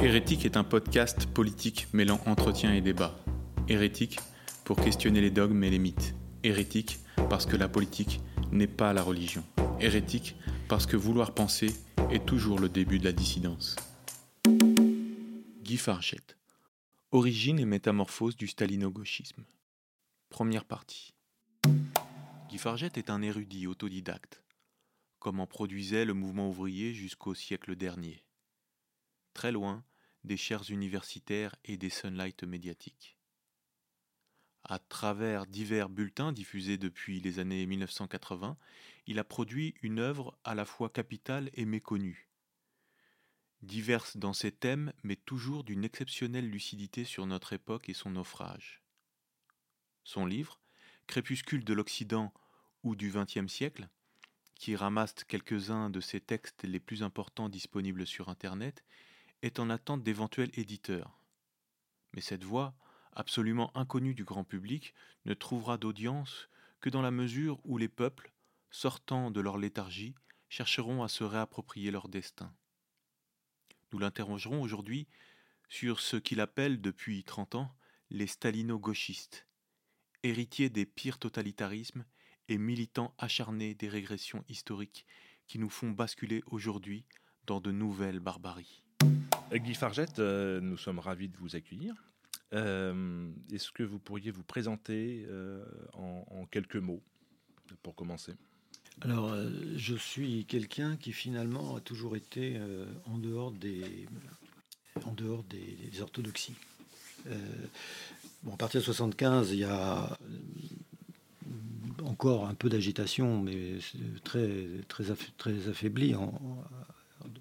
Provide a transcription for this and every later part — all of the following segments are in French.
Hérétique est un podcast politique mêlant entretien et débat. Hérétique pour questionner les dogmes et les mythes. Hérétique parce que la politique n'est pas la religion. Hérétique parce que vouloir penser est toujours le début de la dissidence. Guy Fargette. Origine et métamorphose du stalino-gauchisme. Première partie. Guy Fargette est un érudit autodidacte, comme en produisait le mouvement ouvrier jusqu'au siècle dernier très loin des chaires universitaires et des sunlight médiatiques. À travers divers bulletins diffusés depuis les années 1980, il a produit une œuvre à la fois capitale et méconnue. Diverse dans ses thèmes, mais toujours d'une exceptionnelle lucidité sur notre époque et son naufrage. Son livre, Crépuscule de l'Occident ou du XXe siècle, qui ramasse quelques-uns de ses textes les plus importants disponibles sur Internet, est en attente d'éventuels éditeurs. Mais cette voix, absolument inconnue du grand public, ne trouvera d'audience que dans la mesure où les peuples, sortant de leur léthargie, chercheront à se réapproprier leur destin. Nous l'interrogerons aujourd'hui sur ce qu'il appelle depuis trente ans les stalino-gauchistes, héritiers des pires totalitarismes et militants acharnés des régressions historiques qui nous font basculer aujourd'hui dans de nouvelles barbaries. Guy Fargette, euh, nous sommes ravis de vous accueillir. Euh, est-ce que vous pourriez vous présenter euh, en, quelques mots pour commencer? Alors, je suis quelqu'un qui finalement a toujours été en dehors des, en dehors des, orthodoxies. à partir de 75, il y a encore un peu d'agitation, mais très, très, très affaibli en,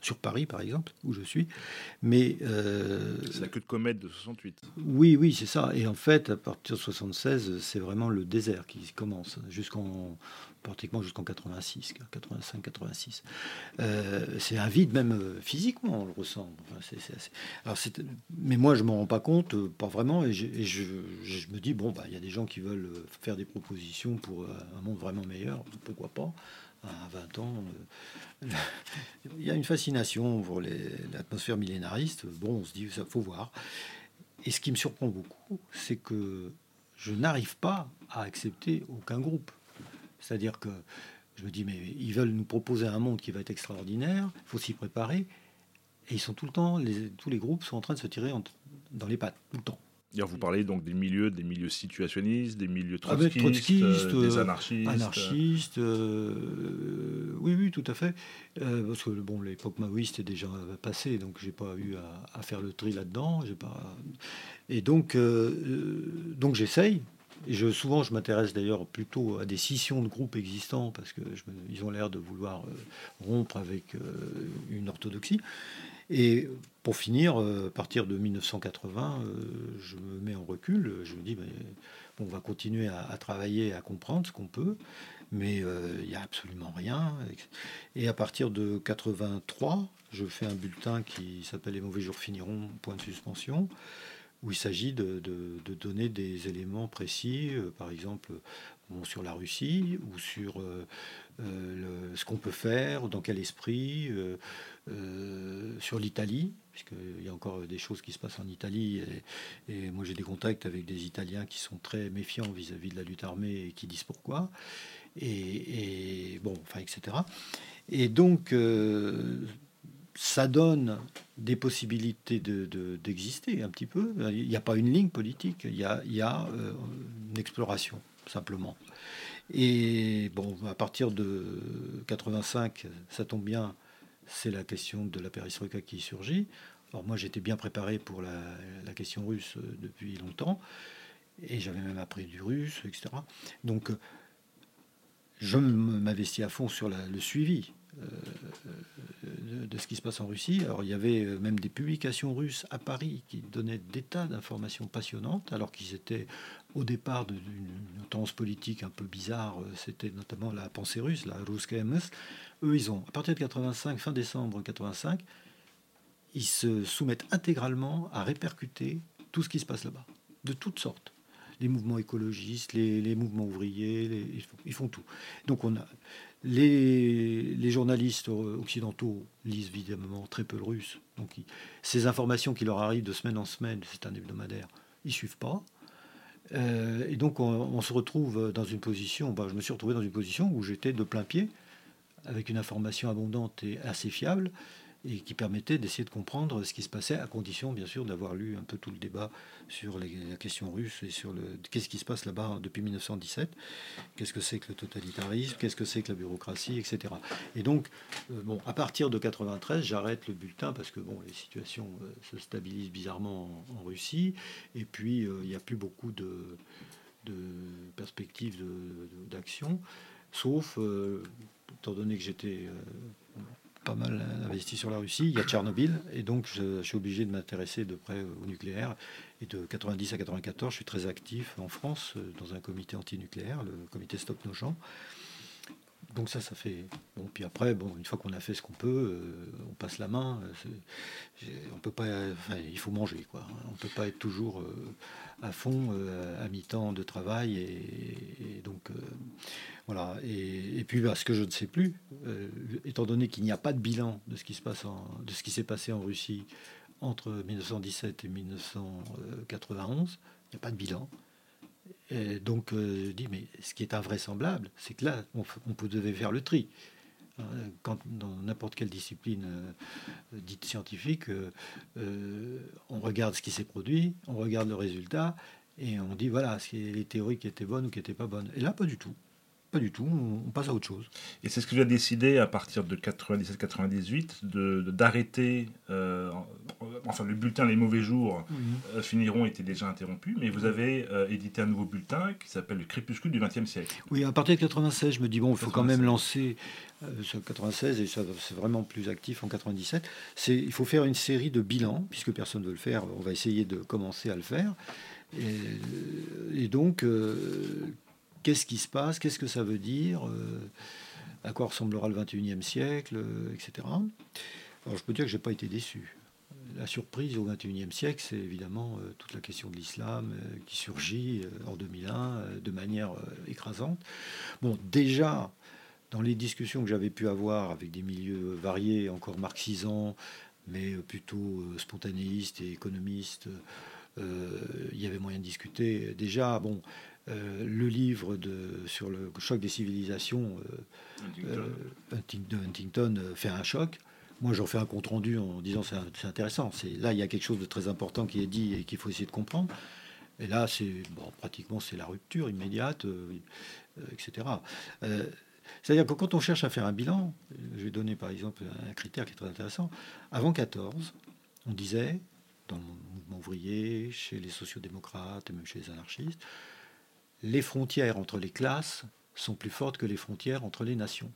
sur Paris par exemple, où je suis. Mais euh, c'est la queue de comète de 68. Oui, oui, c'est ça. Et en fait, à partir de 76, c'est vraiment le désert qui commence jusqu'en pratiquement jusqu'en 86, 85, 86. c'est un vide même euh, physiquement, on le ressent. Alors mais moi, je m'en rends pas compte, euh, pas vraiment, et, je, je, me dis bon, bah, il y a des gens qui veulent faire des propositions pour un monde vraiment meilleur, pourquoi pas à 20 ans, euh, il y a une fascination pour l'atmosphère millénariste. Bon, on se dit, ça faut voir. Et ce qui me surprend beaucoup, c'est que je n'arrive pas à accepter aucun groupe. C'est-à-dire que je me dis, mais ils veulent nous proposer un monde qui va être extraordinaire, il faut s'y préparer. Et ils sont tout le temps, tous les groupes sont en train de se tirer dans les pattes, tout le temps vous parlez donc des milieux, des milieux situationnistes, des milieux ah ben, trotskistes, euh, des anarchistes. Anarchistes, euh, oui, oui, tout à fait. Euh, parce que bon, l'époque maoïste est déjà passée, donc j'ai pas eu à, faire le tri là-dedans. J'ai pas. Et donc, donc j'essaye. Et je, souvent, je m'intéresse d'ailleurs plutôt à des scissions de groupes existants parce que ils ont l'air de vouloir rompre avec une orthodoxie. Et pour finir, euh, à partir de 1980, euh, je me mets en recul. Je me dis, mais, on va continuer à, travailler, à comprendre ce qu'on peut, mais euh, il n'y a absolument rien. Et à partir de 83, je fais un bulletin qui s'appelle Les mauvais jours finiront, point de suspension où il s'agit de, donner des éléments précis, par exemple sur la Russie ou sur ce qu'on peut faire, dans quel esprit, sur l'Italie, puisqu'il y a encore des choses qui se passent en Italie. Et, moi, j'ai des contacts avec des Italiens qui sont très méfiants vis-à-vis de la lutte armée et qui disent pourquoi. Et, bon, enfin, etc. Et donc, euh, ça donne des possibilités d'exister de, un petit peu. Il n'y a pas une ligne politique, il y a, il y a euh, une exploration, simplement. Et bon, à partir de 85, ça tombe bien, c'est la question de la perestroïka qui surgit. Alors moi j'étais bien préparé pour la, question russe euh, depuis longtemps, et j'avais même appris du russe, etc. Donc euh, je m'investis à fond sur le suivi euh, de, ce qui se passe en Russie. Alors il y avait même des publications russes à Paris qui donnaient des tas d'informations passionnantes, alors qu'ils étaient au départ d'une tendance politique un peu bizarre. C'était notamment la pensée russe, la Ruska eux, ils ont, à partir de 85, fin décembre 85, ils se soumettent intégralement à répercuter tout ce qui se passe là-bas, de toutes sortes. les mouvements écologistes, les, mouvements ouvriers, ils, font, tout. Donc on a les, journalistes occidentaux lisent évidemment très peu le russe. Donc ces informations qui leur arrivent de semaine en semaine, c'est un hebdomadaire, ils suivent pas. Euh, et donc on, se retrouve dans une position, bah, je me suis retrouvé dans une position où j'étais de plein pied, avec une information abondante et assez fiable, et qui permettait d'essayer de comprendre ce qui se passait, à condition bien sûr d'avoir lu un peu tout le débat sur les, la question russe et sur le qu'est-ce qui se passe là-bas depuis 1917, qu'est-ce que c'est que le totalitarisme, qu'est-ce que c'est que la bureaucratie, etc. Et donc, euh, bon, à partir de 93, j'arrête le bulletin parce que bon, les situations euh, se stabilisent bizarrement en, Russie, et puis euh, il n'y a plus beaucoup de, de perspectives d'action, sauf, étant donné que j'étais pas mal investi sur la Russie. Il y a Tchernobyl, et donc je, suis obligé de m'intéresser de près au nucléaire. Et de 90 à 94, je suis très actif en France euh, dans un comité antinucléaire, le comité Stop Champs. Donc ça, ça fait. Bon, puis après, bon, une fois qu'on a fait ce qu'on peut, euh, on passe la main. Euh, on peut pas. il faut manger, quoi. On peut pas être toujours à fond, à mi-temps de travail, et, donc voilà. Et, puis, bah, ce que je ne sais plus, étant donné qu'il n'y a pas de bilan de ce qui se s'est passé en Russie entre 1917 et 1991, il n'y a pas de bilan. Et donc, euh, je dis, mais ce qui est invraisemblable, c'est que là, on, peut devait faire le tri. Euh, quand, dans n'importe quelle discipline euh, dite scientifique, on regarde ce qui s'est produit, on regarde le résultat, et on dit, voilà, ce les théories qui étaient bonnes ou qui n'étaient pas bonnes. Et là, pas du tout. Pas du tout, on, passe à autre chose. Et c'est ce que j'ai décidé à partir de 97-98 d'arrêter, euh, enfin le bulletin Les Mauvais Jours euh, finiront était déjà interrompu, mais vous avez euh, édité un nouveau bulletin qui s'appelle Le Crépuscule du XXe siècle. Oui, à partir de 96, je me dis, bon, il faut quand même lancer, sur 96, et c'est vraiment plus actif en 97, il faut faire une série de bilans, puisque personne ne veut le faire, on va essayer de commencer à le faire. Et, et donc, qu'est-ce qui se passe, qu'est-ce que ça veut dire, euh, à quoi ressemblera le 21e siècle, euh, etc. Alors je peux dire que je n'ai pas été déçu. La surprise au 21e siècle, c'est évidemment euh, toute la question de l'islam qui surgit en 2001 de manière écrasante. Bon, déjà, dans les discussions que j'avais pu avoir avec des milieux variés, encore marxisants, mais plutôt spontanéistes et économistes, il y avait moyen de discuter. Déjà, bon, euh, le livre de, sur le choc des civilisations euh, de Huntington euh, fait un choc. Moi, j'en fais un compte rendu en disant c'est intéressant. C'est là, il y a quelque chose de très important qui est dit et qu'il faut essayer de comprendre. Et là, c'est bon, pratiquement c'est la rupture immédiate, etc. C'est-à-dire que quand on cherche à faire un bilan, je vais donner par exemple un critère qui est très intéressant. Avant 14, on disait dans le mouvement ouvrier, chez les sociodémocrates et même chez les anarchistes, les frontières entre les classes sont plus fortes que les frontières entre les nations.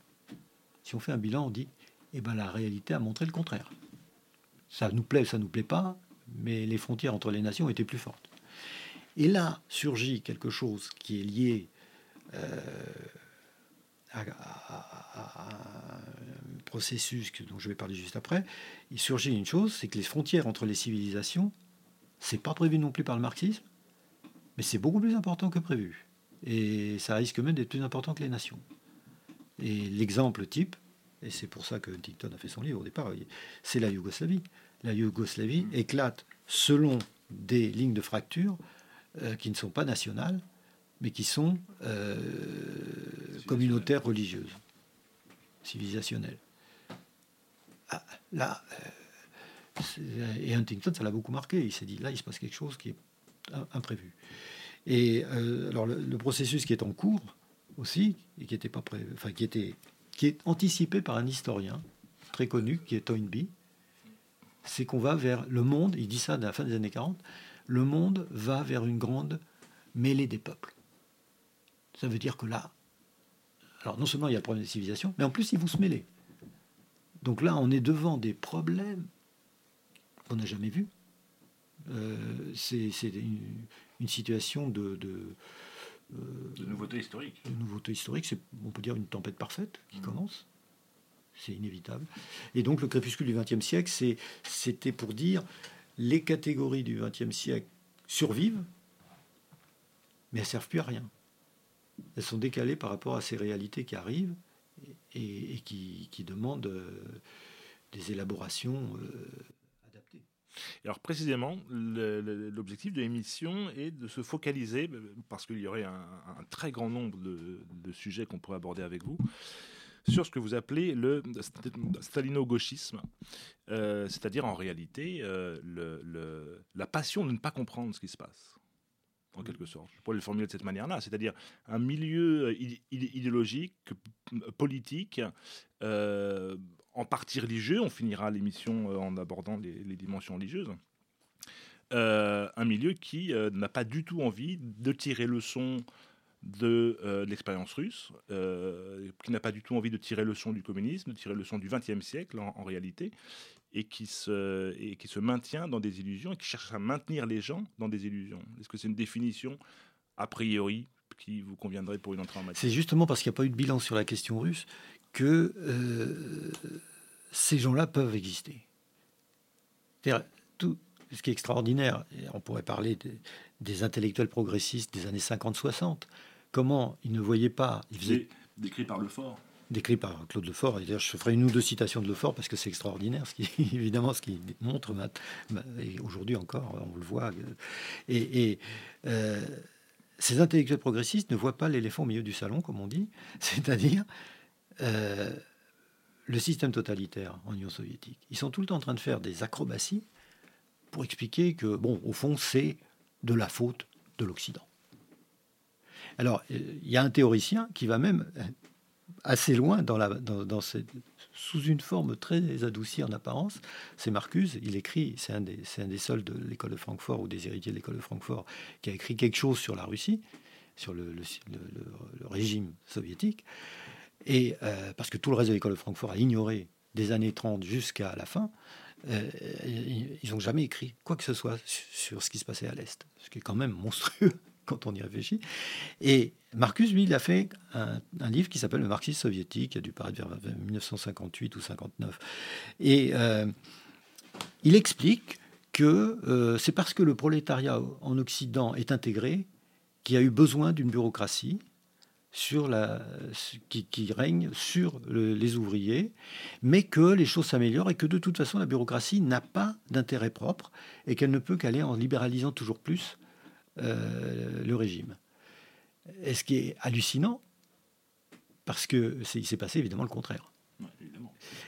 Si on fait un bilan, on dit, eh ben, la réalité a montré le contraire. Ça nous plaît, ça nous plaît pas, mais les frontières entre les nations étaient plus fortes. Et là surgit quelque chose qui est lié euh, à, un processus dont je vais parler juste après. Il surgit une chose, c'est que les frontières entre les civilisations, c'est pas prévu non plus par le marxisme, mais c'est beaucoup plus important que prévu. Et ça risque même d'être plus important que les nations. Et l'exemple type, et c'est pour ça que Huntington a fait son livre au départ, c'est la Yougoslavie. La Yougoslavie mm. éclate selon des lignes de fracture euh, qui ne sont pas nationales, mais qui sont euh, communautaires religieuses, civilisationnelles. Ah, là, euh, et Huntington, ça l'a beaucoup marqué. Il s'est dit, là, il se passe quelque chose qui est imprévu. Et euh, alors le, processus qui est en cours aussi, et qui était pas qui était qui est anticipé par un historien très connu qui est Toynbee, c'est qu'on va vers le monde, il dit ça à la fin des années 40, le monde va vers une grande mêlée des peuples. Ça veut dire que là, alors non seulement il y a le problème de civilisation, mais en plus ils vont se mêler. Donc là, on est devant des problèmes qu'on n'a jamais vus. Euh, c'est une, situation de, euh, de, nouveauté historique. De nouveauté historique, c'est, on peut dire, une tempête parfaite qui mmh. commence. C'est inévitable. Et donc, le crépuscule du XXe siècle, c'était pour dire les catégories du XXe siècle survivent, mais elles servent plus à rien. Elles sont décalées par rapport à ces réalités qui arrivent et, qui, demandent euh, des élaborations euh, Alors précisément, l'objectif de l'émission est de se focaliser, parce qu'il y aurait un, très grand nombre de, sujets qu'on pourrait aborder avec vous, sur ce que vous appelez le stalino-gauchisme, euh, c'est-à-dire en réalité la passion de ne pas comprendre ce qui se passe en quelque sorte. Je pourrais le formuler de cette manière-là, c'est-à-dire un milieu euh, idéologique, politique, euh, en partie religieux, on finira l'émission euh, en abordant les, dimensions religieuses, un milieu qui n'a pas du tout envie de tirer leçon de, de l'expérience russe, qui n'a pas du tout envie de tirer leçon du communisme, de tirer leçon du XXe siècle en, réalité, et qui, se, et qui se maintient dans des illusions et qui cherche à maintenir les gens dans des illusions. Est-ce que c'est une définition a priori qui vous conviendrait pour une entrée en matière? C'est justement parce qu'il n'y a pas eu de bilan sur la question russe que euh, ces gens-là peuvent exister. Tout ce qui est extraordinaire, on pourrait parler des intellectuels progressistes des années 50-60, comment ils ne voyaient pas... Ils faisaient... Décrit par le fort décrit par Claude Lefort. Et je ferai une ou deux citations de Lefort parce que c'est extraordinaire, ce qui, évidemment, ce qui montre, et aujourd'hui encore, on le voit. Et, euh, ces intellectuels progressistes ne voient pas l'éléphant au milieu du salon, comme on dit, c'est-à-dire euh, le système totalitaire en Union soviétique. Ils sont tout le temps en train de faire des acrobaties pour expliquer que, bon, au fond, c'est de la faute de l'Occident. Alors, euh, il y a un théoricien qui va même assez loin dans la, dans, sous une forme très adoucie en apparence. C'est Marcuse, il écrit, c'est un, un des seuls de l'école de Francfort ou des héritiers de l'école de Francfort qui a écrit quelque chose sur la Russie, sur le, régime soviétique. Et euh, parce que tout le reste de l'école de Francfort a ignoré des années 30 jusqu'à la fin, euh, ils n'ont jamais écrit quoi que ce soit sur ce qui se passait à l'Est, ce qui est quand même monstrueux quand on y réfléchit. Et Marcus, lui, il a fait un, livre qui s'appelle Le marxisme soviétique, qui a dû paraître vers 1958 ou 59. Et euh, il explique que c'est parce que le prolétariat en Occident est intégré qu'il y a eu besoin d'une bureaucratie sur qui, règne sur les ouvriers, mais que les choses s'améliorent et que de toute façon la bureaucratie n'a pas d'intérêt propre et qu'elle ne peut qu'aller en libéralisant toujours plus euh, le régime. Ce qui est hallucinant, parce que il s'est passé évidemment le contraire.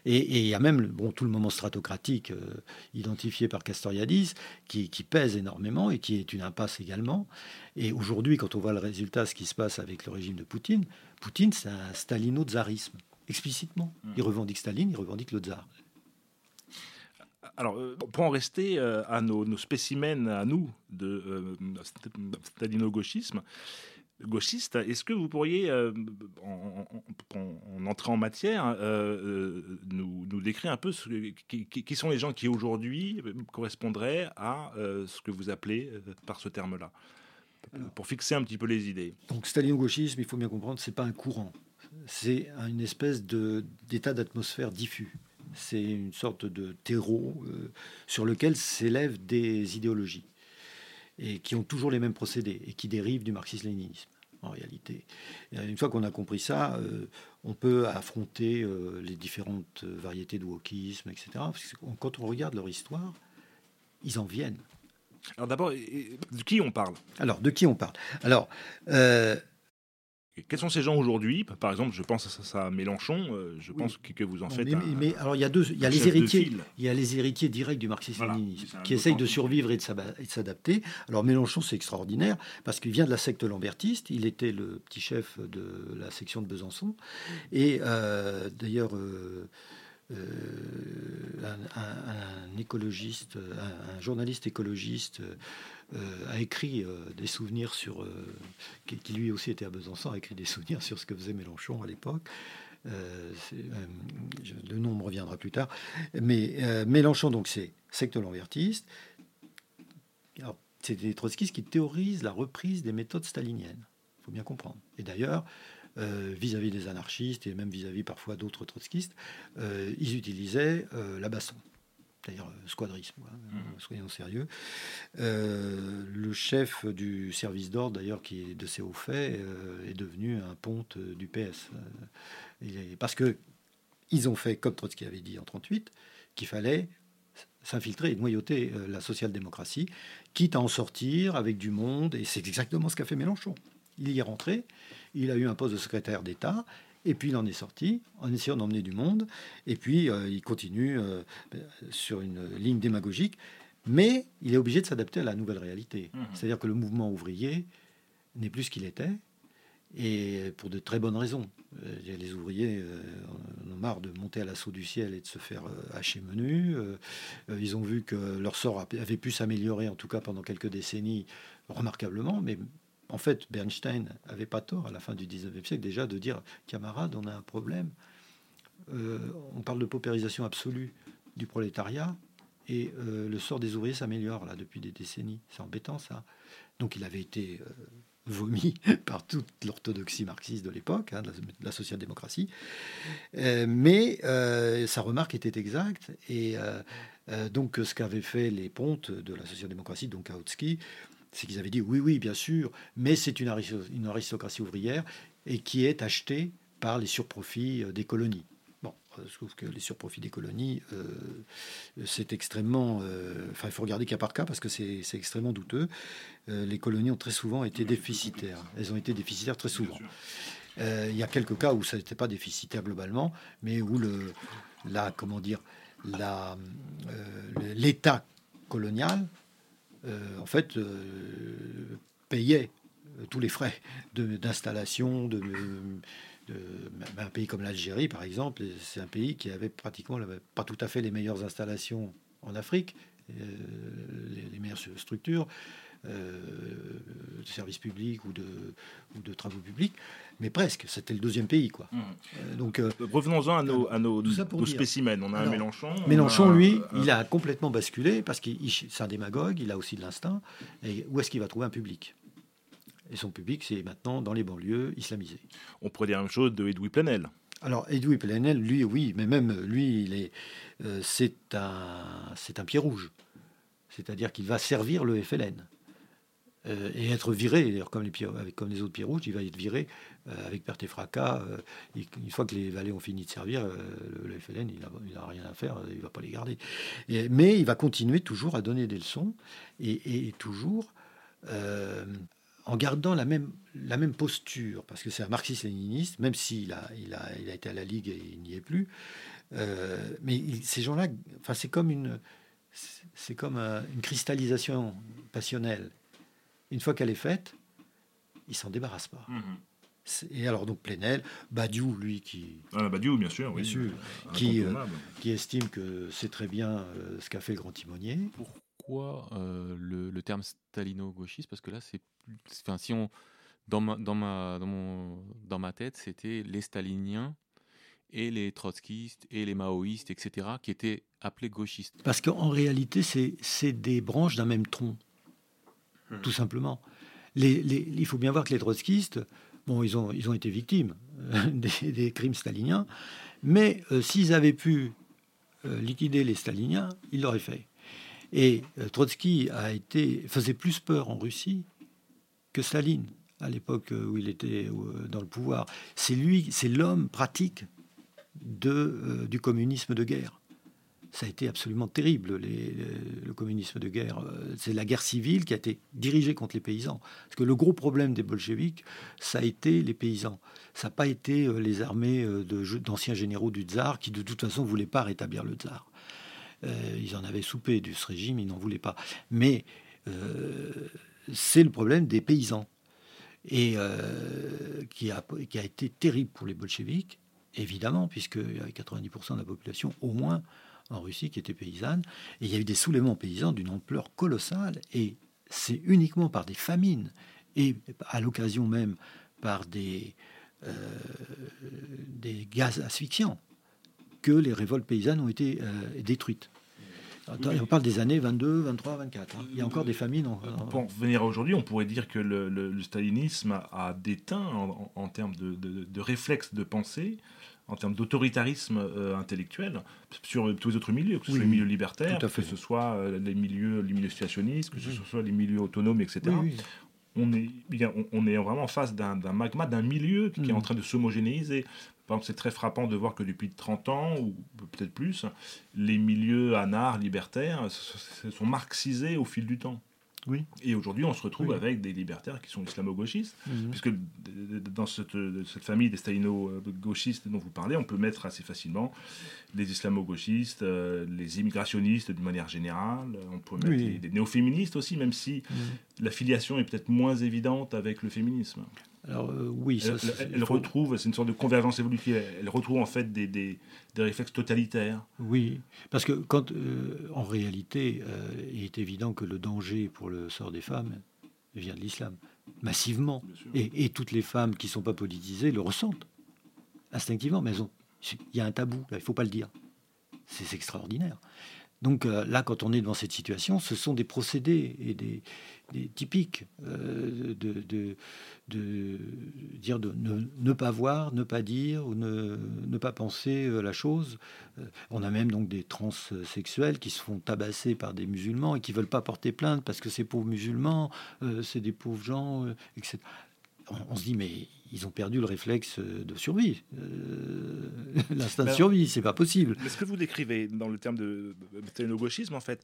Et il y a même bon, tout le moment stratocratique euh, identifié par Castoriadis qui, pèse énormément et qui est une impasse également. Et aujourd'hui, quand on voit le résultat, ce qui se passe avec le régime de Poutine, Poutine, c'est un stalino-tsarisme, explicitement. Il mmh. revendique Staline, il revendique le tsar alors, euh, pour en rester euh, à nos, spécimens, à nous, de euh, stalino-gauchisme, gauchiste, est-ce que vous pourriez, en, entrant en matière, nous, décrire un peu ce, qui, sont les gens qui aujourd'hui correspondraient à ce que vous appelez par ce terme-là? Pour fixer un petit peu les idées. Donc stalino-gauchisme, il faut bien comprendre, c'est pas un courant, c'est une espèce d'état d'atmosphère diffus. C'est une sorte de terreau euh, sur lequel s'élèvent des idéologies et qui ont toujours les mêmes procédés et qui dérivent du marxisme-léninisme en réalité. une fois qu'on a compris ça, euh, on peut affronter euh, les différentes variétés de wokisme, etc. Parce que quand on regarde leur histoire, ils en viennent. Alors d'abord, de qui on parle? Alors, de qui on parle? Alors, quels sont ces gens aujourd'hui? Par exemple, je pense à, Mélenchon. Euh, je pense que, vous en faites. Mais, mais, alors il y a deux. Il y a les héritiers. Il y a les héritiers directs du marxisme-léninisme qui essayent de survivre et de s'adapter. Alors Mélenchon, c'est extraordinaire parce qu'il vient de la secte lambertiste. Il était le petit chef de la section de Besançon. Et euh, d'ailleurs. Euh, un, écologiste, un, journaliste écologiste a écrit euh, des souvenirs sur, euh, qui, lui aussi était à Besançon, a écrit des souvenirs sur ce que faisait Mélenchon à l'époque. le nom me reviendra plus tard. Mais Mélenchon, donc, c'est secte lambertiste. C'est des trotskistes qui théorisent la reprise des méthodes staliniennes. Il faut bien comprendre. Et d'ailleurs, vis-à-vis des anarchistes et même vis-à-vis parfois d'autres trotskistes, ils utilisaient la baston. D'ailleurs squadrisme, mmh. soyons sérieux. le chef du service d'ordre, d'ailleurs, qui est de ces hauts faits, est devenu un ponte du PS. parce que ils ont fait, comme Trotsky avait dit en 1938, qu'il fallait s'infiltrer et noyauter euh, la social-démocratie, quitte à en sortir avec du monde, et c'est exactement ce qu'a fait Mélenchon. Il y est rentré, il a eu un poste de secrétaire d'État, et puis il en est sorti en essayant d'emmener du monde, et puis euh, il continue euh, sur une ligne démagogique, mais il est obligé de s'adapter à la nouvelle réalité. Mmh. C'est-à-dire que le mouvement ouvrier n'est plus ce qu'il était, et pour de très bonnes raisons. Euh, les ouvriers euh, en ont marre de monter à l'assaut du ciel et de se faire euh, hacher menu. Ils ont vu que leur sort avait pu s'améliorer, en tout cas pendant quelques décennies, remarquablement. Mais en fait, Bernstein avait pas tort à la fin du 19e siècle déjà de dire camarades, on a un problème. on parle de paupérisation absolue du prolétariat et le sort des ouvriers s'améliore là depuis des décennies. C'est embêtant ça. Donc il avait été vomi par toute l'orthodoxie marxiste de l'époque, hein, la, social-démocratie. Euh, mais euh, sa remarque était exacte. Et euh, donc, ce qu'avaient fait les pontes de la social-démocratie, donc Kautsky, c'est qu'ils avaient dit oui, oui, bien sûr, mais c'est une, une aristocratie ouvrière et qui est achetée par les surprofits des colonies. Euh, je trouve que les surprofits des colonies, euh, c'est extrêmement. Euh, enfin, il faut regarder cas par cas parce que c'est extrêmement douteux. les colonies ont très souvent été déficitaires. Elles ont été déficitaires très souvent. il y a quelques cas où ça n'était pas déficitaire globalement, mais où le, la, comment dire, l'État colonial, en fait, payait tous les frais d'installation, de, un pays comme l'Algérie, par exemple, c'est un pays qui avait pratiquement pas tout à fait les meilleures installations en Afrique, euh, les, meilleures structures. euh, de services publics ou de, ou de travaux publics, mais presque. C'était le deuxième pays, quoi. Mmh. Euh, donc revenons-en à nos, à nos, spécimens. On a un Mélenchon. Mélenchon, lui, il a complètement basculé parce qu'il c'est un démagogue, il a aussi de l'instinct. Et où est-ce qu'il va trouver un public? Et son public, c'est maintenant dans les banlieues islamisées. On pourrait dire la même chose de Edoui Plenel. Alors Edoui Plenel, lui, oui, mais même lui, il est, euh, c'est un, c'est un pied rouge. C'est-à-dire qu'il va servir le FLN. Euh, et être viré, comme les, comme les autres pieds rouges, il va être viré euh, avec perte et fracas. une fois que les valets ont fini de servir, le, FLN, il n'a rien à faire, il ne va pas les garder. mais il va continuer toujours à donner des leçons et, et toujours en gardant la même, la même posture, parce que c'est un marxiste-léniniste, même s'il a, il a, il a été à la Ligue et il n'y est plus. Euh, mais ces gens-là, c'est comme une, c'est comme une cristallisation passionnelle. Une fois qu'elle est faite, il s'en débarrasse pas. Mm-hmm. Et alors donc Plenel, Badiou, lui qui, ah, Badiou bien sûr, bien sûr, qui, euh, qui estime que c'est très bien euh, ce qu'a fait le grand timonier pourquoi euh, le, terme stalino-gauchiste? Parce que là, c'est Enfin, si on. Dans ma, dans ma, dans mon, dans ma tête, c'était les staliniens et les trotskistes et les maoïstes, etc., qui étaient appelés gauchistes. Parce qu'en réalité, c'est des branches d'un même tronc, hmm. tout simplement. Il faut bien voir que les trotskistes, bon, ils ont, ils ont été victimes des, des crimes staliniens, mais euh, s'ils avaient pu euh, liquider les staliniens, ils l'auraient fait. Et euh, Trotsky a été, faisait plus peur en Russie que Staline à l'époque euh, où il était euh, dans le pouvoir. C'est lui, c'est l'homme pratique de, du communisme de guerre. Ça a été absolument terrible, le communisme de guerre. C'est la guerre civile qui a été dirigée contre les paysans. Parce que le gros problème des bolcheviks, ça a été les paysans. Ça n'a pas été les armées d'anciens généraux du tsar qui, de toute façon, ne voulaient pas rétablir le tsar. Euh, ils en avaient soupé de ce régime, ils n'en voulaient pas. Mais euh, c'est le problème des paysans, et euh, qui, a, été terrible pour les bolcheviks, évidemment, avait 90% de la population, au moins, en Russie, qui était paysanne. Et il y a eu des soulèvements paysans d'une ampleur colossale, et c'est uniquement par des famines, et à l'occasion même par des, des gaz asphyxiants, que les révoltes paysannes ont été détruites. on parle des années 22, 23, 24. Il y a encore des famines. Pour venir à aujourd'hui, on pourrait dire que le, stalinisme a, déteint en, termes de, de, réflexe de pensée en termes d'autoritarisme euh, intellectuel sur tous les autres milieux, que ce soit les milieux libertaires, que ce soit euh, les milieux, les milieux situationnistes, que ce soit les milieux autonomes, etc. on est, on, est vraiment en face d'un magma, d'un milieu qui est en mm. train de s'homogénéiser. Par exemple, c'est très frappant de voir que depuis 30 ans, ou peut-être plus, les milieux anards, libertaires, se sont marxisés au fil du temps. Oui. Et aujourd'hui, on se retrouve avec des libertaires qui sont islamo-gauchistes, mhm. puisque dans cette, cette, famille des stalino-gauchistes dont vous parlez, on peut mettre assez facilement les islamo-gauchistes, euh, les immigrationnistes d'une manière générale, on peut mettre les, les néo-féministes aussi, même si mhm. la filiation est peut-être moins évidente avec le féminisme. Alors euh, oui, elle, retrouve, c'est une sorte de convergence évolutive. Elle retrouve en fait des, des, réflexes totalitaires. Oui, parce que quand, euh, en réalité, euh, il est évident que le danger pour le sort des femmes vient de l'islam, massivement. Et, toutes les femmes qui ne sont pas politisées le ressentent instinctivement. Mais il y a un tabou, là, il ne faut pas le dire. C'est extraordinaire. Donc là, quand on est dans cette situation, ce sont des procédés et des, des typiques euh, de, de, dire de ne, pas voir, ne pas dire ou ne, ne pas penser euh, la chose. Euh, on a même donc des transsexuels qui se font tabasser par des musulmans et qui veulent pas porter plainte parce que ces pauvres musulmans, c'est des pauvres gens, etc. On, se dit mais ils ont perdu le réflexe de survie. L'instinct de survie, c'est pas possible. Mais ce que vous décrivez dans le terme de, de gauchisme en fait,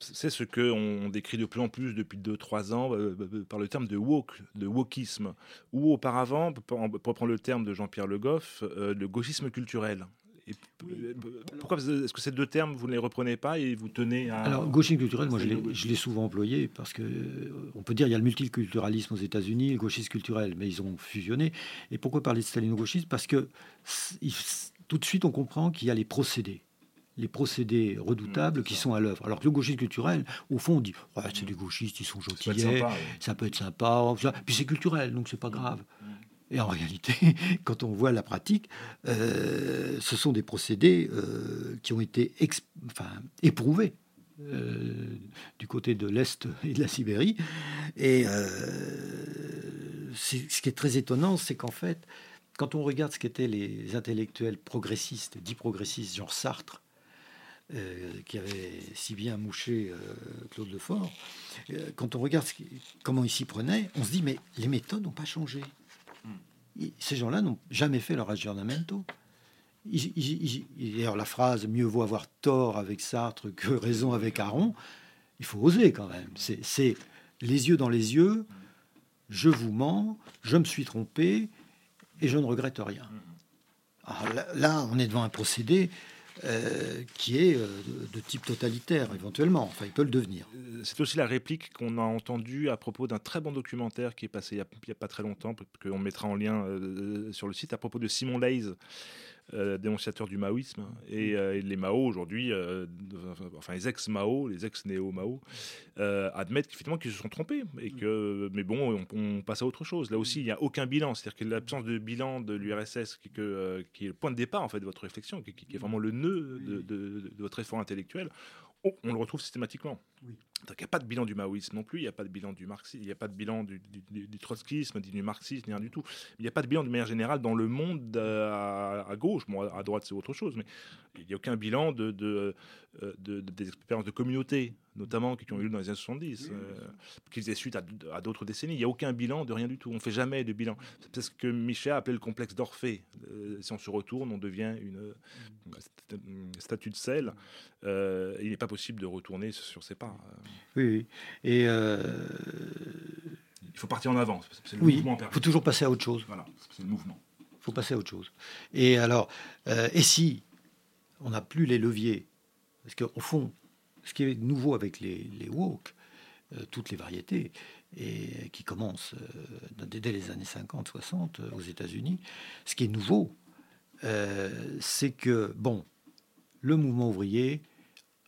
c'est ce qu'on décrit de plus en plus depuis 2-3 ans euh, euh, euh, par le terme de woke, de wokisme, ou auparavant, pour prendre le terme de Jean-Pierre Le Goff, le gauchisme culturel. pourquoi Est-ce que ces deux termes, vous ne les reprenez pas et vous tenez à... Alors, gauchisme culturel, moi, je l'ai souvent employé parce que on peut dire il y a le multiculturalisme aux États-Unis, le gauchisme culturel, mais ils ont fusionné. Et pourquoi parler de stalino-gauchisme Parce que tout de suite, on comprend qu'il y a les procédés les procédés redoutables qui sont à l'œuvre. Alors que le gauchisme culturel, au fond, on dit c'est des gauchistes, ils sont gentils, ça, peut être sympa, puis c'est culturel, donc c'est pas grave. Et en réalité, quand on voit la pratique, euh, ce sont des procédés euh, qui ont été enfin, éprouvés euh, du côté de l'Est et de la Sibérie. Et ce qui est très étonnant, c'est qu'en fait, quand on regarde ce qu'étaient les intellectuels progressistes, dits progressistes, genre Sartre, qui avait si bien mouché euh, Claude Lefort, euh, quand on regarde comment il s'y prenait, on se dit mais les méthodes n'ont pas changé. Hmm. ces gens-là n'ont jamais fait leur aggiornamento. D'ailleurs, la phrase mieux vaut avoir tort avec Sartre que raison avec Aron, il faut oser quand même. C'est les yeux dans les yeux, je vous mens, je me suis trompé et je ne regrette rien. Hmm. là, là, on est devant un procédé euh, qui est euh, de, type totalitaire éventuellement. Enfin, il peut le devenir. Euh, c'est aussi la réplique qu'on a entendue à propos d'un très bon documentaire qui est passé il n'y a, pas très longtemps, qu'on mettra en lien sur le site, à propos de Simon Leys, euh, dénonciateur du maoïsme. Hein. Mm. Et, les Mao aujourd'hui, enfin les ex-Mao, les ex-néo-Mao, admettent qu'effectivement qu'ils se sont trompés. Et que, mais bon, on, passe à autre chose. Là aussi, il n'y a aucun bilan. C'est-à-dire que l'absence de bilan de l'URSS, qui, qui, est le point de départ en fait, de votre réflexion, qui, qui est vraiment le nœud de, votre effort intellectuel, on, le retrouve systématiquement. Oui. il n'y a pas de bilan du maoïsme non plus, il n'y a pas de bilan du marxisme, il n'y a pas de bilan du, trotskisme, du marxisme, ni rien du tout. Il n'y a pas de bilan de manière générale dans le monde euh, à, gauche. Bon, à droite, c'est autre chose, mais il n'y a aucun bilan de, de, euh, des expériences de communauté notamment qui ont eu lieu dans les années 70, euh, qui faisaient suite à, d'autres décennies. Il n'y a aucun bilan de rien du tout. On ne fait jamais de bilan. C'est ce que Michel a appelé le complexe d'Orphée. Euh, si on se retourne, on devient une, statue de sel. Euh, il n'est pas possible de retourner sur ses pas. Oui. Et. Il faut partir en avant. C'est le oui, Il faut toujours passer à autre chose. Voilà, c'est le mouvement. Il faut passer à autre chose. Et alors, et si on n'a plus les leviers Parce qu'au fond, ce qui est nouveau avec les, les woke, euh, toutes les variétés, et qui commencent euh, dès les années 50-60 euh, aux États-Unis, ce qui est nouveau, c'est que, bon, le mouvement ouvrier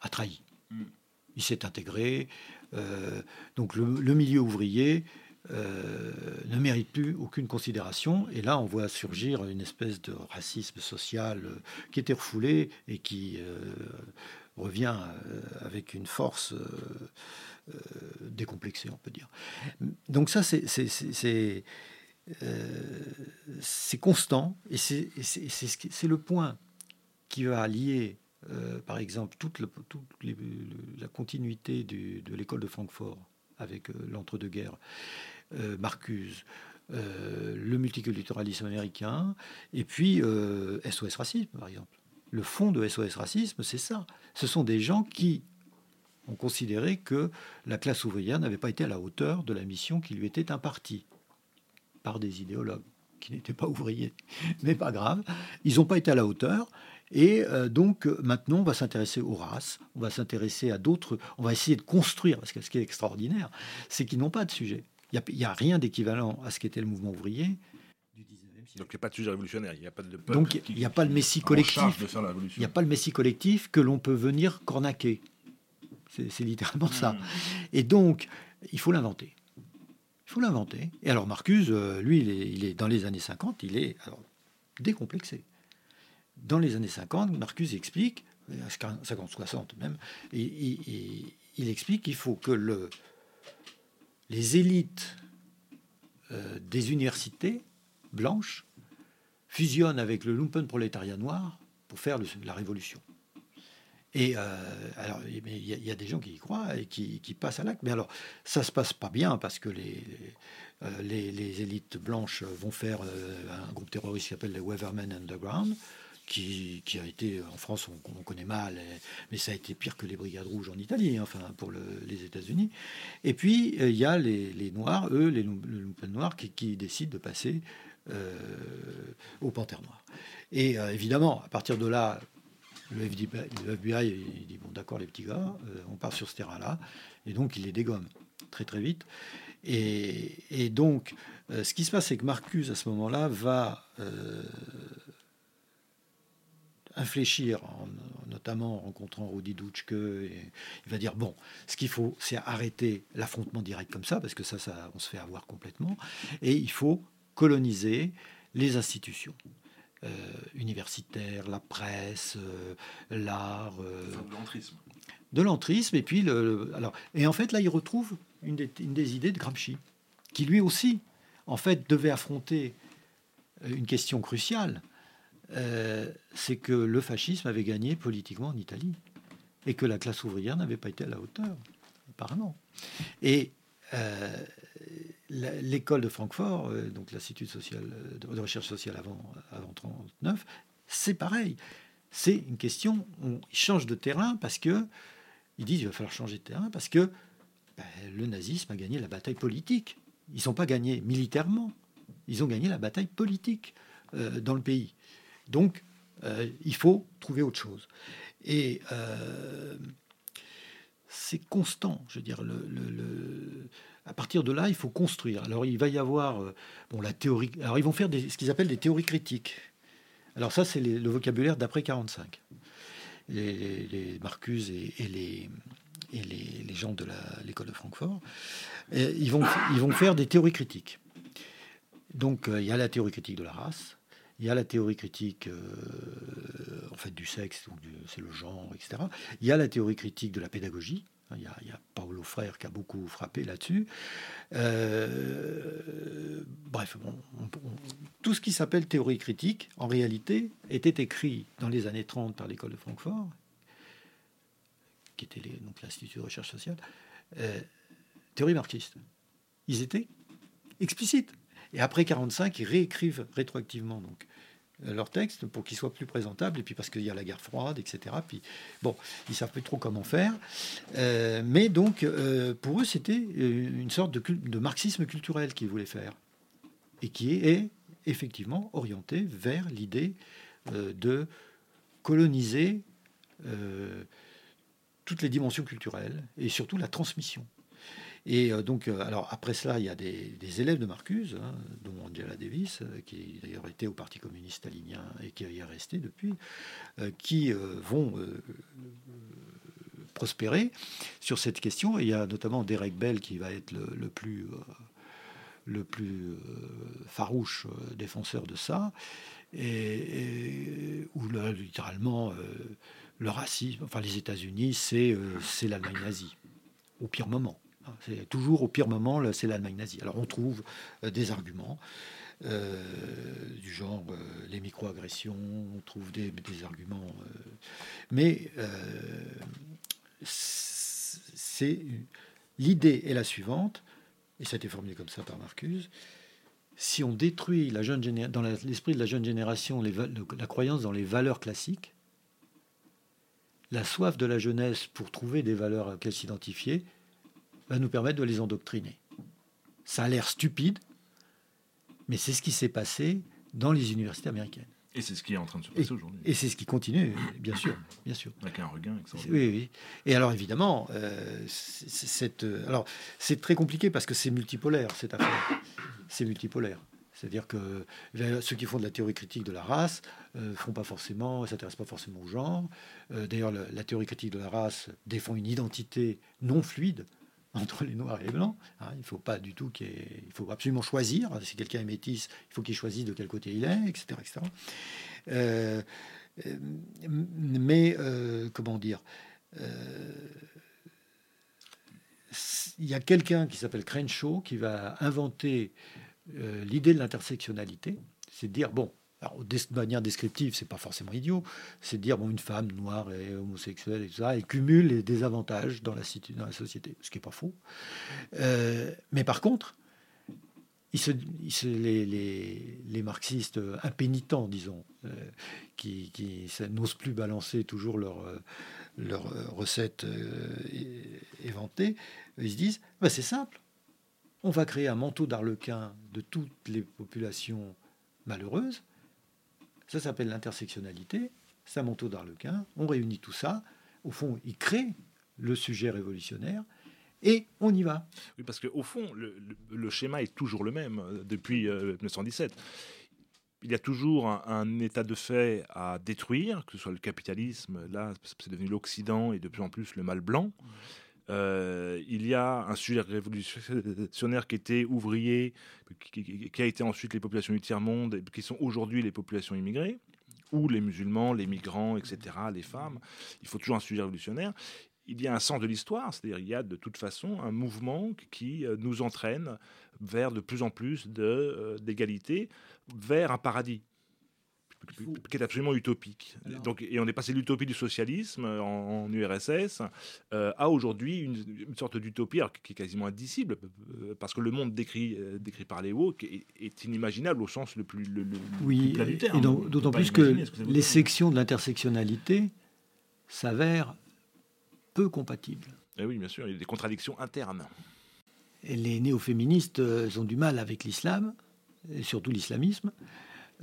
a trahi. Mm. Il s'est intégré. donc le, milieu ouvrier ne mérite plus aucune considération. Et là, on voit surgir une espèce de racisme social qui était refoulé et qui revient avec une force décomplexée, on peut dire. Donc ça, c'est constant et c'est le point qui va lier, par exemple, toute, la continuité de l'école de Francfort avec l'entre-deux-guerres, Marcuse, euh, le multiculturalisme américain, et puis SOS euh, Racisme, par exemple. Le fond de SOS Racisme, c'est ça. Ce sont des gens qui ont considéré que la classe ouvrière n'avait pas été à la hauteur de la mission qui lui était impartie par des idéologues qui n'étaient pas ouvriers. Mais pas grave, ils n'ont pas été à la hauteur. Et euh, donc maintenant, on va s'intéresser aux races, on va s'intéresser à d'autres, on va essayer de construire, parce que ce qui est extraordinaire, c'est qu'ils n'ont pas de sujet. Il n'y a, rien d'équivalent à ce qu'était le mouvement ouvrier du 19e siècle. Donc il n'y a pas de sujet révolutionnaire, il n'y a pas de peuple Donc il n'y a pas le messie collectif. Il n'y a pas le messie collectif que l'on peut venir cornaquer. C'est littéralement ça. Hmm. Et donc, il faut l'inventer. Il faut l'inventer. Et alors Marcuse, euh, lui, il est, dans les années 50, il est alors, décomplexé. Dans les années 50, Marcuse explique, 50-60 même, il explique qu'il faut que le, les élites euh, des universités blanches fusionnent avec le lumpenprolétariat noir pour faire la révolution. Et euh, alors, il y, a des gens qui y croient et qui, passent à l'acte. Mais alors, ça se passe pas bien parce que les, euh, les, élites blanches vont faire un groupe terroriste qui s'appelle les Weathermen Underground qui, a été, en France, on, connaît mal, mais ça a été pire que les Brigades Rouges en Italie, hein, enfin, pour les États-Unis. Et puis, euh, il y a les, Noirs, eux, les Lumpen Noirs, qui, décident de passer euh, au Panthère Noir. Et euh, évidemment, à partir de là, le FBI, dit bon d'accord les petits gars, on part sur ce terrain-là, et donc il les dégomme très très vite. Et, donc, ce qui se passe, c'est que Marcus, à ce moment-là, va infléchir, en, notamment en rencontrant Rudi Dutschke. Et il va dire bon, ce qu'il faut, c'est arrêter l'affrontement direct comme ça, parce que ça, ça, on se fait avoir complètement. Et il faut coloniser les institutions. Euh, universitaires, la presse, euh, l'art. Euh, de l'entrisme. De l'entrisme, et puis le, alors, et en fait là, il retrouve une des, une des idées de Gramsci, qui lui aussi, en fait, devait affronter une question cruciale, euh, c'est que le fascisme avait gagné politiquement en Italie et que la classe ouvrière n'avait pas été à la hauteur, apparemment. Et euh, l'école de Francfort, euh, donc l'Institut social, de recherche sociale avant, avant 39, c'est pareil. C'est une question, on change de terrain parce que ils disent il va falloir changer de terrain parce que ben, le nazisme a gagné la bataille politique. Ils n'ont pas gagné militairement, ils ont gagné la bataille politique dans le pays. Donc, euh, il faut trouver autre chose. Et euh, c'est constant, je veux dire. Le, à partir de là, il faut construire. Alors, il va y avoir euh, bon, la théorie. Alors, ils vont faire ce qu'ils appellent des théories critiques. Alors, ça, c'est le vocabulaire d'après 45. Les, les Marcuse et, les, et les, gens de l'école de Francfort, ils, vont, ils vont faire des théories critiques. Donc, il y a la théorie critique de la race, il y a la théorie critique euh, en fait du sexe, c'est le genre, etc. Il y a la théorie critique de la pédagogie. Il y a, Paolo Frère qui a beaucoup frappé là-dessus. Euh, bref, tout ce qui s'appelle théorie critique, en réalité, était écrit dans les années 30 par l'école de Francfort, qui était l'Institut de recherche sociale, euh, théorie marxiste. Ils étaient explicites. Et après 45, ils réécrivent rétroactivement donc leur texte pour qu'ils soient plus présentables, et puis parce qu'il y a la guerre froide, etc. Puis bon, ils savent plus trop comment faire. Euh, mais donc, euh, pour eux, c'était une sorte de, de marxisme culturel qu'ils voulaient faire, et qui est, effectivement orienté vers l'idée de coloniser toutes les dimensions culturelles, et surtout la transmission. Et euh, donc, euh, alors après cela, il y a des, élèves de Marcuse, hein, dont Angela Davis, euh, qui d'ailleurs était au Parti communiste stalinien et qui y est resté depuis, qui vont prospérer sur cette question. Il y a notamment Derek Bell qui va être le, plus farouche défenseur de ça, où littéralement, le racisme, enfin les États-Unis, c'est l'Allemagne nazie, au pire moment. C'est toujours au pire moment, c'est l'Allemagne nazie. Alors on trouve des arguments. du genre les microagressions, on trouve des, arguments. mais c'est l'idée est la suivante, et ça a été formulé comme ça par Marcuse. Si on détruit la jeune dans l'esprit de la jeune génération la croyance dans les valeurs classiques, la soif de la jeunesse pour trouver des valeurs à laquelle s'identifier va nous permettre de les endoctriner. Ça a l'air stupide, mais c'est ce qui s'est passé dans les universités américaines. Et c'est ce qui est en train de se passer aujourd'hui. Et c'est ce qui continue, bien sûr, bien sûr. Avec un regain Oui, oui. Et alors évidemment, euh, c'est, euh, alors c'est très compliqué parce que c'est multipolaire cette affaire. C'est multipolaire. C'est-à-dire que euh, ceux qui font de la théorie critique de la race ne font pas forcément, s'intéressent pas forcément au genre. d'ailleurs, la, théorie critique de la race défend une identité non fluide entre les noirs et les blancs. Hein. il faut pas du tout qu'il il faut absolument choisir. Si quelqu'un est métis, il faut qu'il choisisse de quel côté il est, etc., etc. Euh, euh, mais euh, comment dire Il y a quelqu'un qui s'appelle Crenshaw qui va inventer l'idée de l'intersectionnalité, c'est de dire bon, alors, de manière descriptive, c'est pas forcément idiot. C'est de dire bon, une femme noire et homosexuelle et ça, elle cumule des avantages dans la, société, ce qui n'est pas faux. Euh, mais par contre, les, marxistes impénitents, disons, euh, qui, n'osent plus balancer toujours leurs leur euh, recettes éventées, ils se disent bah, c'est simple, on va créer un manteau d'arlequin de toutes les populations malheureuses ça s'appelle l'intersectionnalité. Manteau d'arlequin. On réunit tout ça. Au fond, il crée le sujet révolutionnaire. Et on y va. Oui, parce qu'au fond, le, schéma est toujours le même euh, depuis 1917. Euh, il y a toujours un, état de fait à détruire, que ce soit le capitalisme, là c'est devenu l'Occident et de plus en plus le mal blanc. Euh, il y a un sujet révolutionnaire qui était ouvrier, qui, a été ensuite les populations du tiers-monde, qui sont aujourd'hui les populations immigrées, ou les musulmans, les migrants, etc., les femmes. Il faut toujours un sujet révolutionnaire. Il y a un sens de l'histoire, c'est-à-dire il y a de toute façon un mouvement qui euh, nous entraîne vers de plus en plus euh, d'égalité, vers un paradis qui est absolument utopique. Donc, et on est passé de l'utopie du socialisme en, URSS euh, à aujourd'hui une, sorte d'utopie qui est quasiment indicible, euh, parce que le monde décrit, euh, décrit par les est, inimaginable au sens le plus, le, oui. Et d'autant plus que, les sections de l'intersectionnalité s'avèrent peu compatibles. Et eh oui, bien sûr, il y a des contradictions internes. Et les néo-féministes ont du mal avec l'islam, et surtout l'islamisme.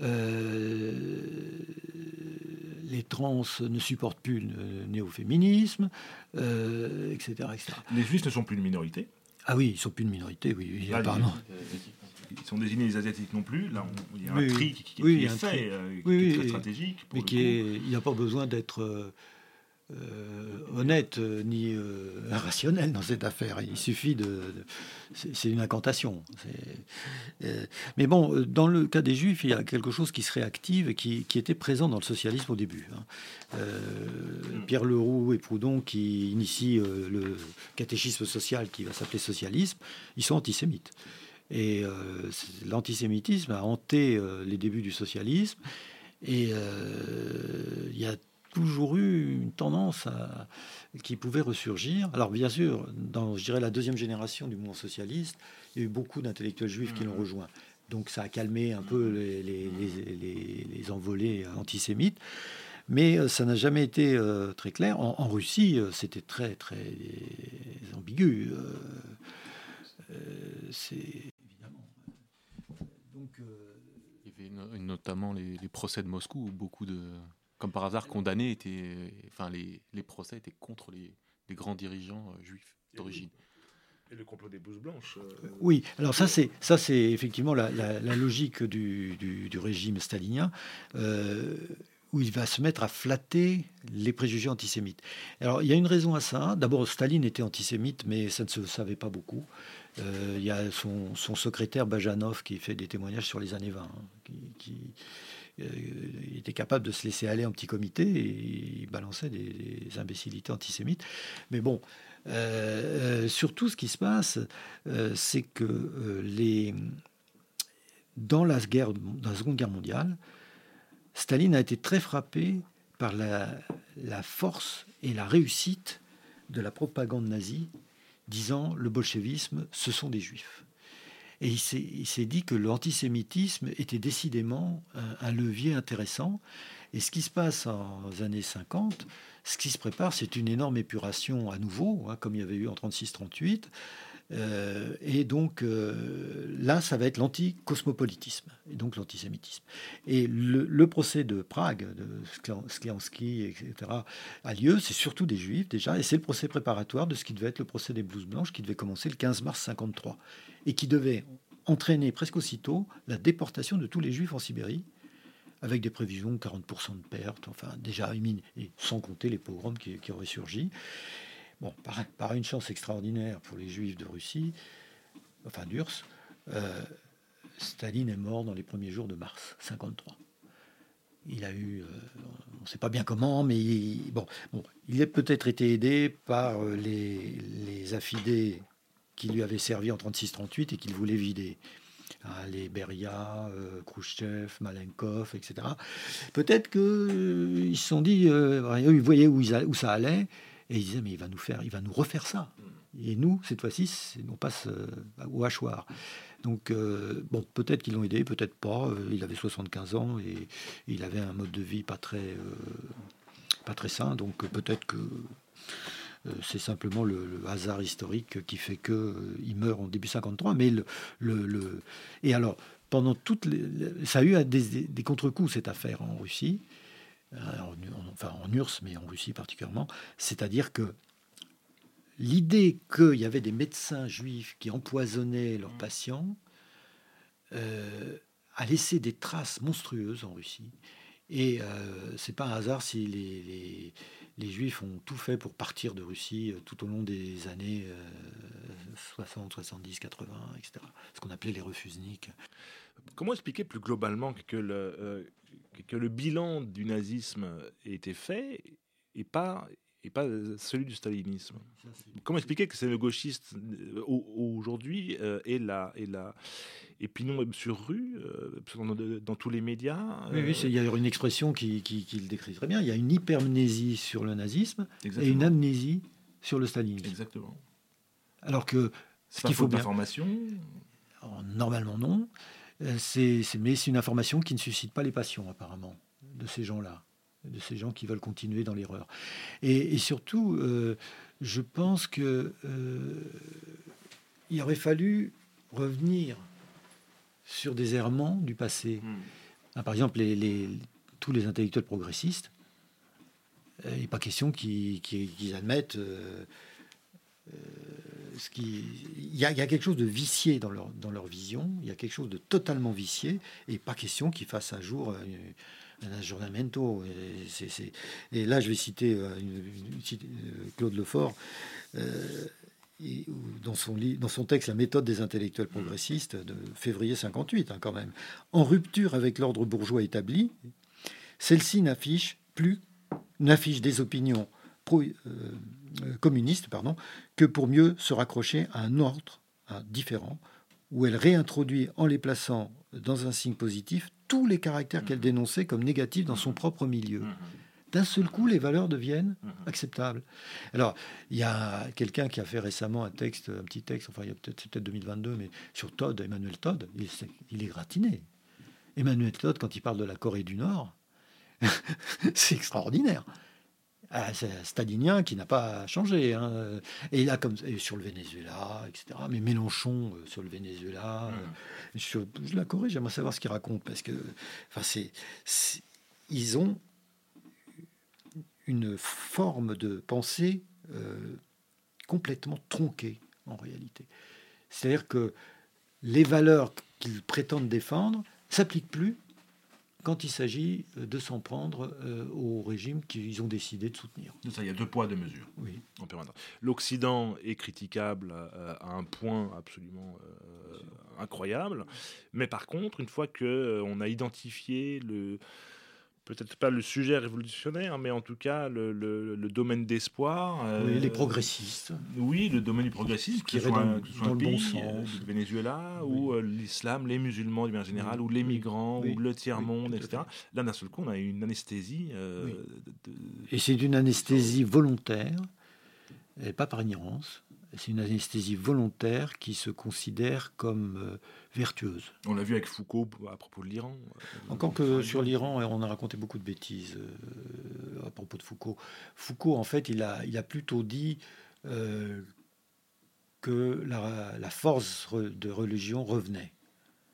Euh, les trans ne supportent plus le néo-féminisme, euh, etc., Les juifs ne sont plus une minorité Ah oui, ils sont plus une minorité, oui, apparemment. Ils sont désignés les asiatiques non plus. Là, il y a un tri qui, est fait, euh, qui est très stratégique. mais qui il n'y a pas besoin d'être euh, honnête euh, ni euh, rationnel dans cette affaire. Il suffit de. c'est une incantation. mais bon, dans le cas des Juifs, il y a quelque chose qui se réactive et qui, était présent dans le socialisme au début. Hein. Pierre Leroux et Proudhon, qui initient le catéchisme social qui va s'appeler socialisme, ils sont antisémites. Et l'antisémitisme a hanté les débuts du socialisme. Et il y a toujours eu une tendance à, qui pouvait ressurgir. Alors bien sûr, dans je dirais, la deuxième génération du mouvement socialiste, il y a eu beaucoup d'intellectuels juifs qui l'ont mmh. rejoint. Donc ça a calmé un peu les, les, les, envolées antisémites. Mais euh, ça n'a jamais été euh, très clair. En, Russie, euh, c'était très, très ambigu. c'est évidemment. Donc, Il y avait notamment les, procès de Moscou où beaucoup de, comme par hasard, condamnés étaient, enfin, les, les procès étaient contre les, les grands dirigeants euh, juifs d'origine. Et le complot des blouses blanches. Euh, oui, alors ça c'est ça c'est effectivement la, la, logique du, du, du, régime stalinien. Euh, où il va se mettre à flatter les préjugés antisémites. Alors, il y a une raison à ça. D'abord, Staline était antisémite, mais ça ne se savait pas beaucoup. Euh, il y a son, secrétaire Bajanov qui fait des témoignages sur les années 20, hein, qui, euh, était capable de se laisser aller en petit comité et il balançait des, imbécilités antisémites. Mais bon, euh, surtout ce qui se passe, c'est que les, dans, la guerre, dans la Seconde Guerre mondiale, Staline a été très frappé par la, force et la réussite de la propagande nazie, disant le bolchevisme, ce sont des juifs. Et il s'est dit que l'antisémitisme était décidément un, levier intéressant. Et ce qui se passe en, années 50, ce qui se prépare, c'est une énorme épuration à nouveau, hein, comme il y avait eu en 36-38, euh, et donc euh, là, ça va être l'anticosmopolitisme, et donc l'antisémitisme. Et le, procès de Prague, de Skliansky, etc., a lieu, c'est surtout des juifs déjà, et c'est le procès préparatoire de ce qui devait être le procès des blouses blanches, qui devait commencer le 15 mars 53, et qui devait entraîner presque aussitôt la déportation de tous les juifs en Sibérie, avec des prévisions de 40% de pertes, enfin déjà, et sans compter les pogroms qui, qui auraient surgi. Bon, par, une chance extraordinaire pour les juifs de Russie, enfin d'Urs, euh, Staline est mort dans les premiers jours de mars 53. Il a eu, euh, on ne sait pas bien comment, mais il, bon, il a peut-être été aidé par euh, les affidés qui lui avaient servi en 36-38 et qu'il voulait vider. Hein, les Beria, Khrushchev, Malenkov, etc. Peut-être qu'ils se sont dit, ils voyaient où, ça allait, et il disait, mais il va nous faire, il va nous refaire ça. Et nous, cette fois-ci, on passe euh, au hachoir. Donc, euh, bon, peut-être qu'ils l'ont aidé, peut-être pas. Euh, il avait 75 ans et, il avait un mode de vie pas très, pas très sain. Donc, peut-être que c'est simplement le, hasard historique qui fait qu'il meurt en début 53. Mais le, le, et alors, pendant toutes les, ça a eu des, des contre-coups cette affaire en Russie. Euh, enfin en URSS, mais en Russie particulièrement, c'est-à-dire que l'idée qu'il y avait des médecins juifs qui empoisonnaient leurs mmh. patients euh, a laissé des traces monstrueuses en Russie. Et euh, c'est pas un hasard si les, les, Juifs ont tout fait pour partir de Russie tout au long des années 60, 70, 80, etc. Ce qu'on appelait les refusniks. Comment expliquer plus globalement que le, que le bilan du nazisme ait été fait et pas, et pas celui du stalinisme. Comment expliquer que c'est le gauchiste euh, aujourd'hui euh, et la et la et puis non sur rue euh, dans, tous les médias. Oui, oui il y a une expression qui, qui, le décrit très bien. Il y a une hypermnésie sur le nazisme et une amnésie sur le stalinisme. Exactement. Alors que ce qu'il faut d'information. Normalement non. Euh, c'est, mais c'est une information qui ne suscite pas les passions, apparemment, de ces gens-là, de ces gens qui veulent continuer dans l'erreur. Et, surtout, euh, je pense que euh, il aurait fallu revenir sur des errements du passé. Hmm. Ah, par exemple, les, tous les intellectuels progressistes, il n'est pas question qu'ils, admettent il y, a, quelque chose de vicié dans leur, dans leur vision, il y a quelque chose de totalement vicié, et pas question qu'ils fassent un jour euh, un aggiornamento. Et, et, là, je vais citer, euh, euh, Claude Lefort. dans son, dans son texte La méthode des intellectuels progressistes de février 58, hein, quand même, en rupture avec l'ordre bourgeois établi, celle-ci n'affiche plus n'affiche des opinions pro, euh, communiste pardon, que pour mieux se raccrocher à un ordre différent, où elle réintroduit, en les plaçant dans un signe positif, tous les caractères qu'elle dénonçait comme négatifs dans son propre milieu. D'un seul coup, les valeurs deviennent acceptables. Alors, il y a quelqu'un qui a fait récemment un texte, un petit texte, enfin, y a peut-être peut 2022, mais sur Todd, Emmanuel Todd, il est gratiné. Emmanuel Todd, quand il parle de la Corée du Nord, c'est extraordinaire. Ah, c'est un stalinien qui n'a pas changé. Hein. Et là, comme sur le Venezuela, etc. Mais Mélenchon euh, sur le Venezuela, mmh. euh, je la Corée, j'aimerais savoir ce qu'il raconte parce que, enfin, c'est, ils ont une forme de pensée euh, complètement tronquée en réalité. C'est-à-dire que les valeurs qu'ils prétendent défendre s'appliquent plus quand il s'agit de s'en prendre au régime qu'ils ont décidé de soutenir. Ça, il y a deux poids, deux mesures. Oui. L'Occident est critiquable à, un point absolument incroyable, mais par contre, une fois que on a identifié le peut-être pas le sujet révolutionnaire, mais en tout cas le, le, domaine d'espoir. oui, les progressistes. Oui, le domaine du progressisme, qui soit, dans, soit un le pays, bon euh, le Venezuela, ou euh, l'islam, les musulmans de manière générale, ou les migrants, ou le tiers-monde, etc. Là, d'un seul coup, on a une anesthésie. Euh, et c'est une anesthésie volontaire, et pas par ignorance. C'est une anesthésie volontaire qui se considère comme euh, vertueuse. On l'a vu avec Foucault à propos de l'Iran. Euh, Encore que sur l'Iran, on a raconté beaucoup de bêtises euh, à propos de Foucault. Foucault, en fait, il a, il a plutôt dit que la, force de religion revenait.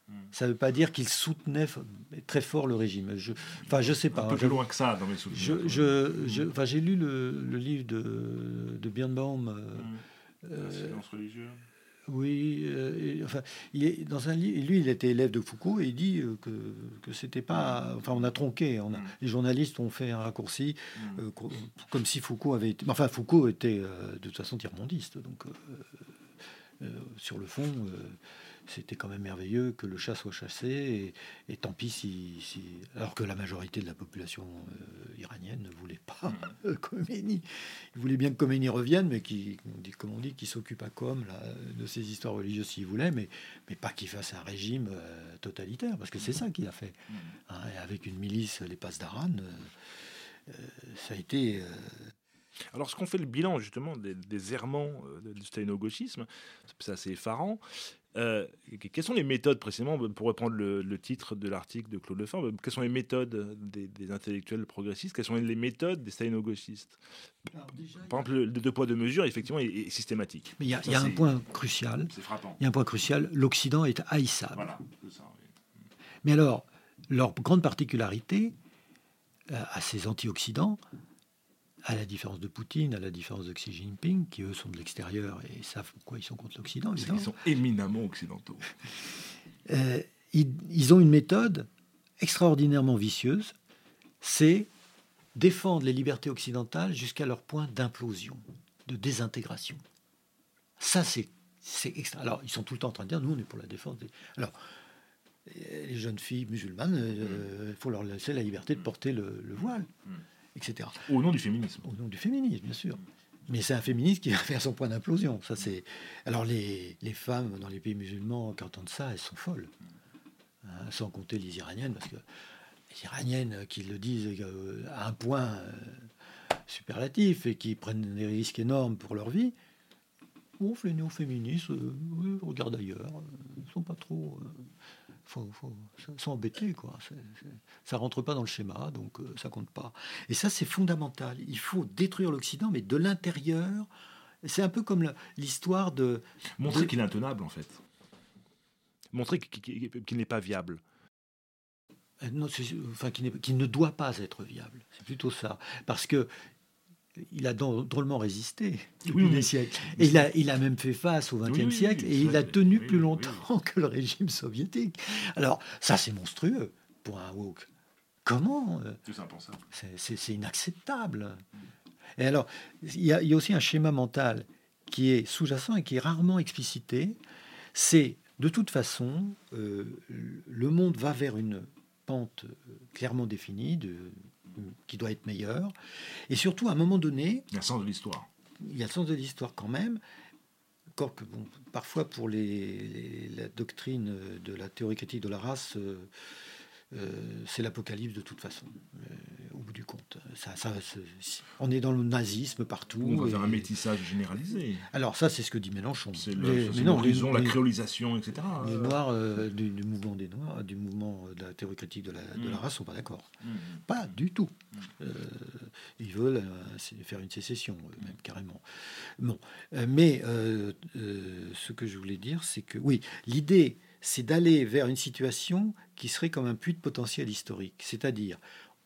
Hmm. Ça ne veut pas dire qu'il soutenait très fort le régime. Je, enfin, je sais pas. Un peu plus loin que ça dans mes souvenirs. Je, je, enfin, j'ai lu le, le, livre de, de Birnbaum. Hmm. Euh, silence religieux oui, euh, enfin, il est dans un lui, il était élève de Foucault et il dit euh, que, que c'était pas. Enfin, on a tronqué. On a, mm. Les journalistes ont fait un raccourci, mm. comme si Foucault avait été. Enfin, Foucault était de toute façon tiers-mondiste. Donc, sur le fond, c'était quand même merveilleux que le chat soit chassé, et, tant pis si, Alors que la majorité de la population euh, iranienne ne voulait pas mm. Khomeini. Ils voulaient bien que Khomeini revienne, mais qui, comme on dit, qui s'occupe à comme de ses histoires religieuses s'il voulait, mais, mais pas qu'il fasse un régime euh, totalitaire, parce que c'est ça qu'il a fait. Mm. Hein, avec une milice, les passes d'Aran, euh, ça a été alors, ce qu'on fait le bilan justement des, errements du stalino-gauchisme, c'est assez effarant. Euh, quelles sont les méthodes, précisément, pour reprendre le, titre de l'article de Claude Lefort, quelles sont les méthodes des, intellectuels progressistes? Quelles sont les méthodes des stalino-gauchistes Par exemple, le deux poids, deux mesures, effectivement, est, systématique. Mais il y a, un point crucial. Il y a un point crucial l'Occident est haïssable. Voilà, Mais alors, leur grande particularité euh, à ces anti-Occidents, à la différence de Poutine, à la différence de Xi Jinping, qui eux sont de l'extérieur et savent pourquoi ils sont contre l'Occident. Ils sont éminemment occidentaux. Euh, ils, ont une méthode extraordinairement vicieuse, c'est défendre les libertés occidentales jusqu'à leur point d'implosion, de désintégration. Ça, c'est extra. Alors, ils sont tout le temps en train de dire, nous, on est pour la défense. Alors, les jeunes filles musulmanes, euh, il faut leur laisser la liberté de porter le, voile. Au nom du féminisme. Au nom du féminisme, bien sûr. Mais c'est un féministe qui va faire son point d'implosion. Ça, c'est. Alors les, les, femmes dans les pays musulmans qui entendent ça, elles sont folles, hein, sans compter les Iraniennes, parce que les Iraniennes qui le disent euh, à un point euh, superlatif et qui prennent des risques énormes pour leur vie, ouf, les néo-féministes, euh, regardent ailleurs, ils sont pas trop faut, faut, sont embêtés, quoi. ça rentre pas dans le schéma, donc euh, ça compte pas. Et ça, c'est fondamental. Il faut détruire l'Occident, mais de l'intérieur. C'est un peu comme l'histoire de montrer qu'il est intenable, en fait. Montrer qu'il n'est pas viable. Euh, non, enfin, qu'il ne doit pas être viable. C'est plutôt ça, parce que il a drôlement résisté depuis des siècles. Et il a, il a même fait face au XXe siècle et il a tenu plus longtemps que le régime soviétique. Alors, ça, c'est monstrueux pour un woke. Comment euh, C'est inacceptable. Et alors, il y, a, aussi un schéma mental qui est sous-jacent et qui est rarement explicité. C'est, de toute façon, euh, le monde va vers une pente euh, clairement définie de qui doit être meilleur. Et surtout, à un moment donné... Il y a le sens de l'histoire. Il y a le sens de l'histoire quand même. Encore que, bon, parfois, pour les, la doctrine de la théorie critique de la race, euh, c'est l'apocalypse de toute façon, euh, au bout du compte. Ça, ça, on est dans le nazisme partout. On va faire un métissage généralisé. Alors ça, c'est ce que dit Mélenchon. C'est l'horizon, la créolisation, etc. Les Noirs euh, du, mouvement des Noirs, du mouvement de la théorie critique de la, de la mm. race, sont pas d'accord. Mm. Pas du tout. Mm. ils veulent faire une sécession, même carrément. Bon, mais ce que je voulais dire, c'est que oui, l'idée c'est d'aller vers une situation qui serait comme un puits de potentiel historique. C'est-à-dire,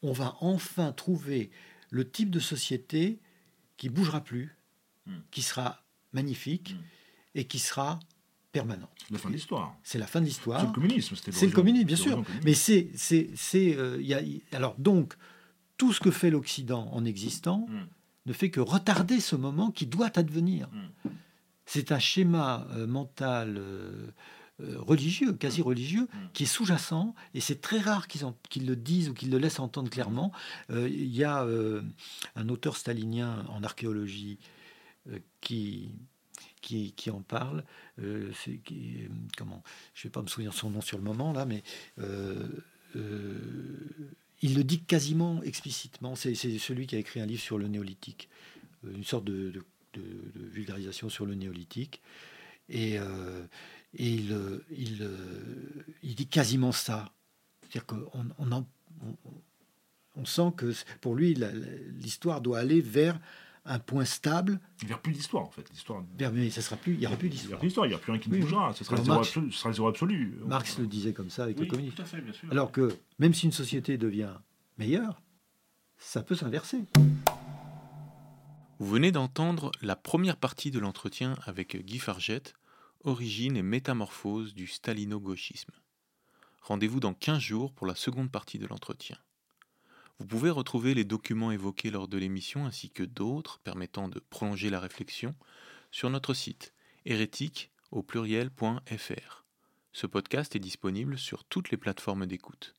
on va enfin trouver le type de société qui bougera plus, hmm. qui sera magnifique hmm. et qui sera permanente. La fin de l'histoire. C'est la fin de l'histoire. C'est le communisme. C'est le communisme, bien sûr. Mais c'est, c'est, c'est, euh, y a, alors donc tout ce que fait l'Occident en existant Mm. ne fait que retarder ce moment qui doit advenir. C'est un schéma euh, mental euh, religieux, quasi religieux, Mm. qui est sous-jacent, et c'est très rare qu'ils, le disent ou qu'ils le laissent entendre clairement. Euh, Il y a euh, un auteur stalinien en archéologie euh, qui, qui, qui en parle. Euh, qui- euh, comment Je ne vais pas me souvenir de son nom sur le moment, là, mais euh, euh, il le dit quasiment explicitement. C'est, celui qui a écrit un livre sur le néolithique, euh, une sorte de, de- de- de vulgarisation sur le néolithique. Et, euh, et il, euh, il, euh, il dit quasiment ça. C'est-à-dire qu'on on, en- on- on sent que pour lui, l'histoire doit aller vers un point stable. Il n'y a plus d'histoire, en fait. L'histoire. Vers, mais ça sera plus, il n'y aura plus Il n'y a d'histoire. plus d'histoire, il n'y a plus rien qui ne Oui, bougera. Ce sera, le zéro Marx- absolu, ce sera le zéro absolu. Marx le disait comme ça avec le Oui, communisme. tout à fait, bien sûr. Alors que même si une société devient meilleure, ça peut s'inverser. Vous venez d'entendre la première partie de l'entretien avec Guy Fargette, Origine et métamorphose du stalino-gauchisme. Rendez-vous dans 15 jours pour la seconde partie de l'entretien. Vous pouvez retrouver les documents évoqués lors de l'émission ainsi que d'autres permettant de prolonger la réflexion sur notre site hérétique au pluriel.fr. Ce podcast est disponible sur toutes les plateformes d'écoute.